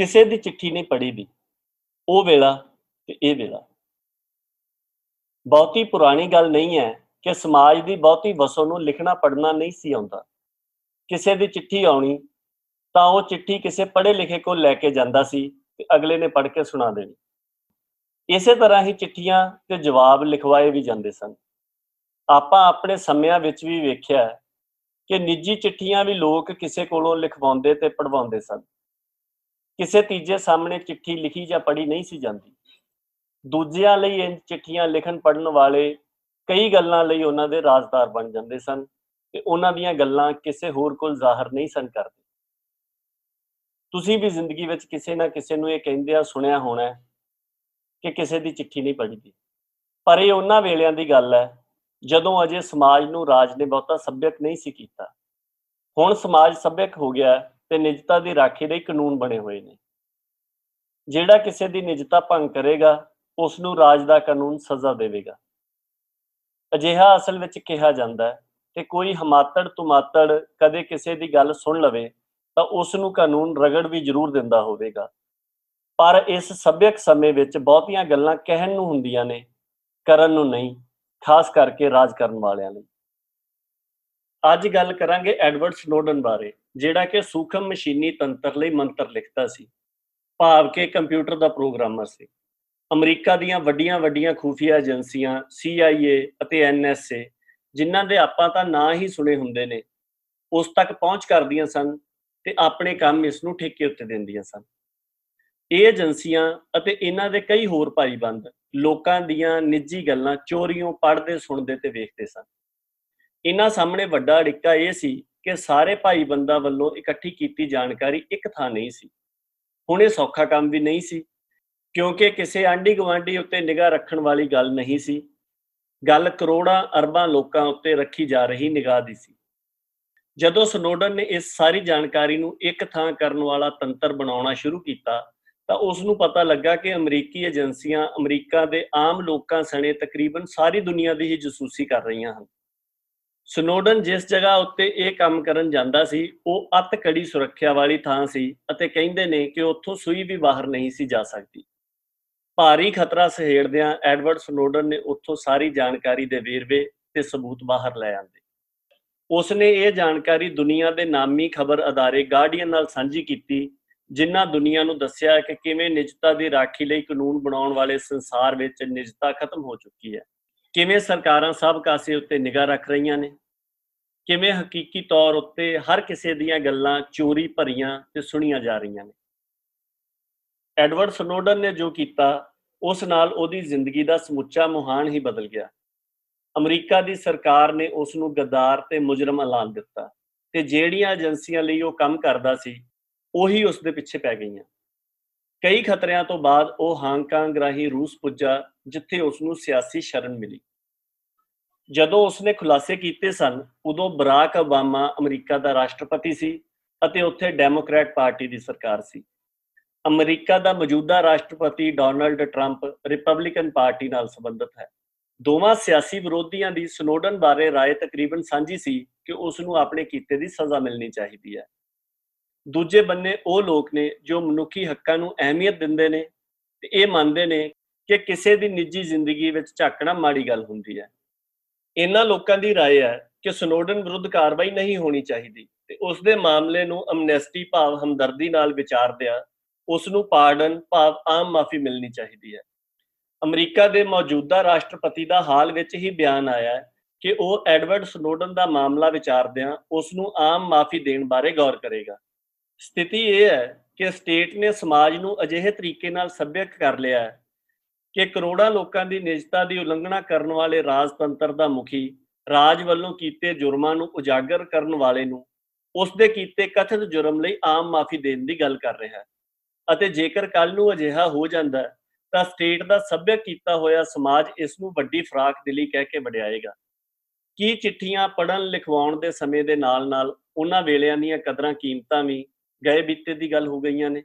ਕਿਸੇ ਦੀ ਚਿੱਠੀ ਨਹੀਂ ਪੜੀ ਦੀ ਉਹ ਵੇਲਾ ਤੇ ਇਹ ਵੇਲਾ। ਬਹੁਤੀ ਪੁਰਾਣੀ ਗੱਲ ਨਹੀਂ ਹੈ ਕਿ ਸਮਾਜ ਦੀ ਬਹੁਤੀ ਵਸੋਂ ਨੂੰ ਲਿਖਣਾ ਪੜ੍ਹਨਾ ਨਹੀਂ ਸੀ ਆਉਂਦਾ। ਕਿਸੇ ਦੀ ਚਿੱਠੀ ਆਉਣੀ ਤਾਂ ਉਹ ਚਿੱਠੀ ਕਿਸੇ ਪੜ੍ਹੇ ਲਿਖੇ ਕੋਲ ਲੈ ਕੇ ਜਾਂਦਾ ਸੀ ਤੇ ਅਗਲੇ ਨੇ ਪੜ੍ਹ ਕੇ ਸੁਣਾ ਦੇਣੀ। ਇਸੇ ਤਰ੍ਹਾਂ ਹੀ ਚਿੱਠੀਆਂ ਤੇ ਜਵਾਬ ਲਿਖਵਾਏ ਵੀ ਜਾਂਦੇ ਸਨ। ਆਪਾਂ ਆਪਣੇ ਸਮਿਆਂ ਵਿੱਚ ਵੀ ਵੇਖਿਆ ਕਿ ਨਿੱਜੀ ਚਿੱਠੀਆਂ ਵੀ ਲੋਕ ਕਿਸੇ ਕੋਲੋਂ ਲਿਖਵਾਉਂਦੇ ਤੇ ਪੜਵਾਉਂਦੇ ਸਨ। ਕਿਸੇ ਤੀਜੇ ਸਾਹਮਣੇ ਚਿੱਠੀ ਲਿਖੀ ਜਾਂ ਪੜ੍ਹੀ ਨਹੀਂ ਸੀ ਜਾਂਦੀ। ਦੂਜਿਆਂ ਲਈ ਇਹ ਚਿੱਠੀਆਂ ਲਿਖਣ ਪੜਨ ਵਾਲੇ ਕਈ ਗੱਲਾਂ ਲਈ ਉਹਨਾਂ ਦੇ ਰਾਜ਼ਦਾਰ ਬਣ ਜਾਂਦੇ ਸਨ ਤੇ ਉਹਨਾਂ ਦੀਆਂ ਗੱਲਾਂ ਕਿਸੇ ਹੋਰ ਕੋਲ ਜ਼ਾਹਰ ਨਹੀਂ ਸਨ ਕਰਦੇ। ਤੁਸੀਂ ਵੀ ਜ਼ਿੰਦਗੀ ਵਿੱਚ ਕਿਸੇ ਨਾ ਕਿਸੇ ਨੂੰ ਇਹ ਕਹਿੰਦਿਆਂ ਸੁਣਿਆ ਹੋਣਾ ਕਿ ਕਿਸੇ ਦੀ ਚਿੱਠੀ ਨਹੀਂ ਪੜ੍ਹਦੀ ਪਰ ਇਹ ਉਹਨਾਂ ਵੇਲਿਆਂ ਦੀ ਗੱਲ ਹੈ, ਜਦੋਂ ਅਜੇ ਸਮਾਜ ਨੂੰ ਰਾਜ ਨੇ ਬਹੁਤਾ ਸੱਭਿਅਕ ਨਹੀਂ ਸੀ ਕੀਤਾ। ਹੁਣ ਸਮਾਜ ਸੱਭਿਅਕ ਹੋ ਗਿਆ ਤੇ ਨਿਜਤਾ ਦੀ ਰਾਖੀ ਲਈ ਕਾਨੂੰਨ ਬਣੇ ਹੋਏ ਨੇ। ਜਿਹੜਾ ਕਿਸੇ ਦੀ ਨਿਜਤਾ ਭੰਗ ਕਰੇਗਾ ਉਸ ਨੂੰ ਰਾਜ ਦਾ ਕਾਨੂੰਨ ਸਜ਼ਾ ਦੇਵੇਗਾ। ਅਜਿਹਾ ਅਸਲ ਵਿੱਚ ਕਿਹਾ ਜਾਂਦਾ ਹੈ ਕਿ ਕੋਈ ਹਮਾਤੜ ਤੁਮਾਤੜ ਕਦੇ ਕਿਸੇ ਦੀ ਗੱਲ ਸੁਣ ਲਵੇ, ਤਾਂ ਉਸ ਨੂੰ ਕਾਨੂੰਨ ਰਗੜ ਵੀ ਜ਼ਰੂਰ ਦਿੰਦਾ ਹੋਵੇਗਾ। ਪਰ ਇਸ ਸੱਭਿਅਕ ਸਮੇਂ ਵਿੱਚ ਬਹੁਤੀਆਂ ਗੱਲਾਂ ਕਹਿਣ ਨੂੰ ਹੁੰਦੀਆਂ ਨੇ, ਕਰਨ ਨੂੰ ਨਹੀਂ, ਖਾਸ ਕਰਕੇ ਰਾਜ ਕਰਨ ਵਾਲਿਆਂ ਲਈ। ਅੱਜ ਗੱਲ ਕਰਾਂਗੇ ਐਡਵਰਡ ਸਨੋਡਨ ਬਾਰੇ, ਜਿਹੜਾ ਕਿ ਸੂਖਮ ਮਸ਼ੀਨੀ ਤੰਤਰ ਲਈ ਮੰਤਰ ਲਿਖਦਾ ਸੀ। ਭਾਵ ਕਿ ਕੰਪਿਊਟਰ ਦਾ ਪ੍ਰੋਗਰਾਮਰ ਸੀ। ਅਮਰੀਕਾ ਦੀਆਂ ਵੱਡੀਆਂ ਵੱਡੀਆਂ ਖੂਫੀਆ ਏਜੰਸੀਆਂ CIA ਅਤੇ NSA ਜਿਨ੍ਹਾਂ ਦੇ ਆਪਾਂ ਤਾਂ ਨਾਂ ਹੀ ਸੁਣੇ ਹੁੰਦੇ ਨੇ, ਉਸ ਤੱਕ ਪਹੁੰਚ ਕਰਦੀਆਂ ਸਨ ਤੇ ਆਪਣੇ ਕੰਮ ਇਸ ਨੂੰ ਠੇਕੇ ਉੱਤੇ ਦਿੰਦੀਆਂ ਸਨ। ਇਹ ਏਜੰਸੀਆਂ ਅਤੇ ਇਹਨਾਂ ਦੇ ਕਈ ਹੋਰ ਭਾਈਬੰਦ ਲੋਕਾਂ ਦੀਆਂ ਨਿੱਜੀ ਗੱਲਾਂ ਚੋਰੀਆਂ ਪੜ੍ਹਦੇ, ਸੁਣਦੇ ਤੇ ਵੇਖਦੇ ਸਨ। ਇਹਨਾਂ ਸਾਹਮਣੇ ਵੱਡਾ ਅੜਿੱਕਾ ਇਹ ਸੀ ਕਿ ਸਾਰੇ ਭਾਈਬੰਦਾਂ ਵੱਲੋਂ ਇਕੱਠੀ ਕੀਤੀ ਜਾਣਕਾਰੀ ਇੱਕ ਥਾਂ ਨਹੀਂ ਸੀ। ਹੁਣ ਇਹ ਸੌਖਾ ਕੰਮ ਵੀ ਨਹੀਂ ਸੀ, ਕਿਉਂਕਿ ਕਿਸੇ ਆਂਢੀ ਗਵਾਂਢੀ ਉੱਤੇ ਨਿਗਾਹ ਰੱਖਣ ਵਾਲੀ ਗੱਲ ਨਹੀਂ ਸੀ। ਗੱਲ ਕਰੋੜਾਂ ਅਰਬਾਂ ਲੋਕਾਂ ਉੱਤੇ ਰੱਖੀ ਜਾ ਰਹੀ ਨਿਗਾਹ ਦੀ ਸੀ। ਜਦੋਂ ਸਨੋਡਨ ਨੇ ਇਸ ਸਾਰੀ ਜਾਣਕਾਰੀ ਨੂੰ ਇੱਕ ਥਾਂ ਕਰਨ ਵਾਲਾ ਤੰਤਰ ਬਣਾਉਣਾ ਸ਼ੁਰੂ ਕੀਤਾ, ਤਾਂ ਉਸ ਨੂੰ ਪਤਾ ਲੱਗਾ ਕਿ ਅਮਰੀਕੀ ਏਜੰਸੀਆਂ ਅਮਰੀਕਾ ਦੇ ਆਮ ਲੋਕਾਂ ਸਣੇ ਤਕਰੀਬਨ ਸਾਰੀ ਦੁਨੀਆ ਦੀ ਹੀ ਜਸੂਸੀ ਕਰ ਰਹੀਆਂ ਹਨ। ਸਨੋਡਨ ਜਿਸ ਜਗ੍ਹਾ ਉੱਤੇ ਇਹ ਕੰਮ ਕਰਨ ਜਾਂਦਾ ਸੀ, ਉਹ ਅਤ ਕੜੀ ਸੁਰੱਖਿਆ ਵਾਲੀ ਥਾਂ ਸੀ ਅਤੇ ਕਹਿੰਦੇ ਨੇ ਕਿ ਉੱਥੋਂ ਸੂਈ ਵੀ ਬਾਹਰ ਨਹੀਂ ਸੀ ਜਾ ਸਕਦੀ। ਭਾਰੀ ਖਤਰਾ ਸਹੇੜਦਿਆਂ ਐਡਵਰਡ ਸਨੋਡਨ ਨੇ ਉੱਥੋਂ ਸਾਰੀ ਜਾਣਕਾਰੀ ਦੇ ਵੇਰਵੇ ਤੇ ਸਬੂਤ ਬਾਹਰ ਲੈ ਆਂਦੇ। ਉਸ ਨੇ ਇਹ ਜਾਣਕਾਰੀ ਦੁਨੀਆ ਦੇ ਨਾਮੀ ਖਬਰ ਅਦਾਰੇ ਗਾਰਡੀਅਨ ਨਾਲ ਸਾਂਝੀ ਕੀਤੀ, ਜਿਨ੍ਹਾਂ ਦੁਨੀਆ ਨੂੰ ਦੱਸਿਆ ਕਿ ਕਿਵੇਂ ਨਿਜਤਾ ਦੀ ਰਾਖੀ ਲਈ ਕਾਨੂੰਨ ਬਣਾਉਣ ਵਾਲੇ ਸੰਸਾਰ ਵਿੱਚ ਨਿਜਤਾ ਖਤਮ ਹੋ ਚੁੱਕੀ ਹੈ। ਕਿਵੇਂ ਸਰਕਾਰਾਂ ਸਭ ਕਾਸੇ ਉੱਤੇ ਨਿਗਾਹ ਰੱਖ ਰਹੀਆਂ ਨੇ? ਕਿਵੇਂ ਹਕੀਕੀ ਤੌਰ ਉੱਤੇ ਹਰ ਕਿਸੇ ਦੀਆਂ ਗੱਲਾਂ ਚੋਰੀ ਭਰੀਆਂ ਤੇ ਸੁਣੀਆਂ ਜਾ ਰਹੀਆਂ ਨੇ? ਐਡਵਰਡ ਸਨੋਡਨ ਨੇ ਜੋ ਕੀਤਾ, ਉਸ ਨਾਲ ਉਹਦੀ ਜ਼ਿੰਦਗੀ ਦਾ ਸਮੁੱਚਾ ਮੁਹਾਨ ਹੀ ਬਦਲ ਗਿਆ। ਅਮਰੀਕਾ ਦੀ ਸਰਕਾਰ ਨੇ ਉਸ ਨੂੰ ਗਦਾਰ ਤੇ ਮੁਜਰਮ ਐਲਾਨ ਦਿੱਤਾ ਤੇ ਜਿਹੜੀਆਂ ਏਜੰਸੀਆਂ ਲਈ ਉਹ ਕੰਮ ਕਰਦਾ ਸੀ, ਉਹੀ ਉਸ ਦੇ ਪਿੱਛੇ ਪੈ ਗਈਆਂ। ਕਈ ਖਤਰਿਆਂ ਤੋਂ ਬਾਅਦ ਉਹ ਹਾਂਗਕਾਂਗ ਰਾਹੀਂ ਰੂਸ ਪੁੱਜਾ ਜਿੱਥੇ ਉਸ ਨੂੰ ਸਿਆਸੀ ਸ਼ਰਨ ਮਿਲੀ ਜਦੋਂ ਉਸਨੇ ਖੁਲਾਸੇ ਕੀਤੇ ਸਨ ਉਦੋਂ ਬਰਾਕ ਓਬਾਮਾ ਅਮਰੀਕਾ ਦਾ ਰਾਸ਼ਟਰਪਤੀ ਸੀ ਅਤੇ ਉੱਥੇ ਡੈਮੋਕ੍ਰੈਟ ਪਾਰਟੀ ਦੀ ਸਰਕਾਰ ਸੀ ਅਮਰੀਕਾ ਦਾ ਮੌਜੂਦਾ ਰਾਸ਼ਟਰਪਤੀ ਡੋਨਲਡ ਟਰੰਪ ਰਿਪਬਲਿਕਨ ਪਾਰਟੀ ਨਾਲ ਸੰਬੰਧਿਤ ਹੈ ਦੋਵਾਂ ਸਿਆਸੀ ਵਿਰੋਧੀਆਂ ਦੀ ਸਨੋਡਨ ਬਾਰੇ رائے ਤਕਰੀਬਨ ਸਾਂਝੀ ਸੀ ਕਿ ਉਸ ਨੂੰ ਆਪਣੇ ਕੀਤੇ ਦੀ ਸਜ਼ਾ ਮਿਲਣੀ ਚਾਹੀਦੀ ਹੈ ਦੂਜੇ ਬੰਨੇ ਉਹ ਲੋਕ ਨੇ ਜੋ ਮਨੁੱਖੀ ਹੱਕਾਂ ਨੂੰ ਅਹਿਮੀਅਤ ਦਿੰਦੇ ਨੇ ਤੇ ਇਹ ਮੰਨਦੇ ਨੇ ਕਿ ਕਿਸੇ ਦੀ ਨਿੱਜੀ ਜ਼ਿੰਦਗੀ ਵਿੱਚ ਝਾਕਣਾ ਮਾੜੀ ਗੱਲ ਹੁੰਦੀ ਹੈ ਇਹਨਾਂ ਲੋਕਾਂ ਦੀ رائے ਹੈ ਕਿ ਸਨੋਡਨ ਵਿਰੁੱਧ ਕਾਰਵਾਈ ਨਹੀਂ ਹੋਣੀ ਚਾਹੀਦੀ ਤੇ ਉਸ ਦੇ ਮਾਮਲੇ ਨੂੰ ਅਮਨੈਸਟੀ ਭਾਵ ਹਮਦਰਦੀ ਨਾਲ ਵਿਚਾਰਦਿਆਂ ਉਸ ਨੂੰ ਪਾਰਡਨ ਭਾਵ ਆਮ ਮਾਫੀ ਮਿਲਣੀ ਚਾਹੀਦੀ ਹੈ ਅਮਰੀਕਾ ਦੇ ਮੌਜੂਦਾ ਰਾਸ਼ਟਰਪਤੀ ਦਾ ਹਾਲ ਵਿੱਚ ਹੀ ਬਿਆਨ ਆਇਆ ਹੈ ਕਿ ਉਹ ਐਡਵਰਡ ਸਨੋਡਨ ਦਾ ਮਾਮਲਾ ਵਿਚਾਰਦਿਆਂ ਉਸ ਨੂੰ ਆਮ ਮਾਫੀ ਦੇਣ ਬਾਰੇ ਗੌਰ ਕਰੇਗਾ ਸਥਿਤੀ ਇਹ ਹੈ ਕਿ ਸਟੇਟ ਨੇ ਸਮਾਜ ਨੂੰ ਅਜਿਹੇ ਤਰੀਕੇ ਨਾਲ ਸੱਭਿਅਕ ਕਰ ਲਿਆ ਹੈ ਕਿ ਕਰੋੜਾਂ ਲੋਕਾਂ ਦੀ ਨਿਜਤਾ ਦੀ ਉਲੰਘਣਾ ਕਰਨ ਵਾਲੇ ਰਾਜਤੰਤਰ ਦਾ ਮੁਖੀ, ਰਾਜ ਵੱਲੋਂ ਕੀਤੇ ਜੁਰਮਾਂ ਨੂੰ ਉਜਾਗਰ ਕਰਨ ਵਾਲੇ ਨੂੰ ਉਸ ਦੇ ਕੀਤੇ ਕਥਿਤ ਜੁਰਮ ਲਈ ਆਮ ਮਾਫੀ ਦੇਣ ਦੀ ਗੱਲ ਕਰ ਰਿਹਾ ਹੈ। ਅਤੇ ਜੇਕਰ ਕੱਲ ਨੂੰ ਅਜਿਹਾ ਹੋ ਜਾਂਦਾ ਤਾਂ ਸਟੇਟ ਦਾ ਸੱਭਿਅਕ ਕੀਤਾ ਹੋਇਆ ਸਮਾਜ ਇਸ ਨੂੰ ਵੱਡੀ ਫਰਾਕ ਦਿਲੀ ਕਹਿ ਕੇ ਵਡਿਆਏਗਾ। ਕੀ ਚਿੱਠੀਆਂ ਪੜਨ ਲਿਖਵਾਉਣ ਦੇ ਸਮੇਂ ਦੇ ਨਾਲ-ਨਾਲ ਉਹਨਾਂ ਵੇਲਿਆਂ ਦੀਆਂ ਕਦਰਾਂ ਕੀਮਤਾਂ ਵੀ ਗਏ ਬੀਤੇ ਦੀ ਗੱਲ ਹੋ ਗਈਆਂ ਨੇ।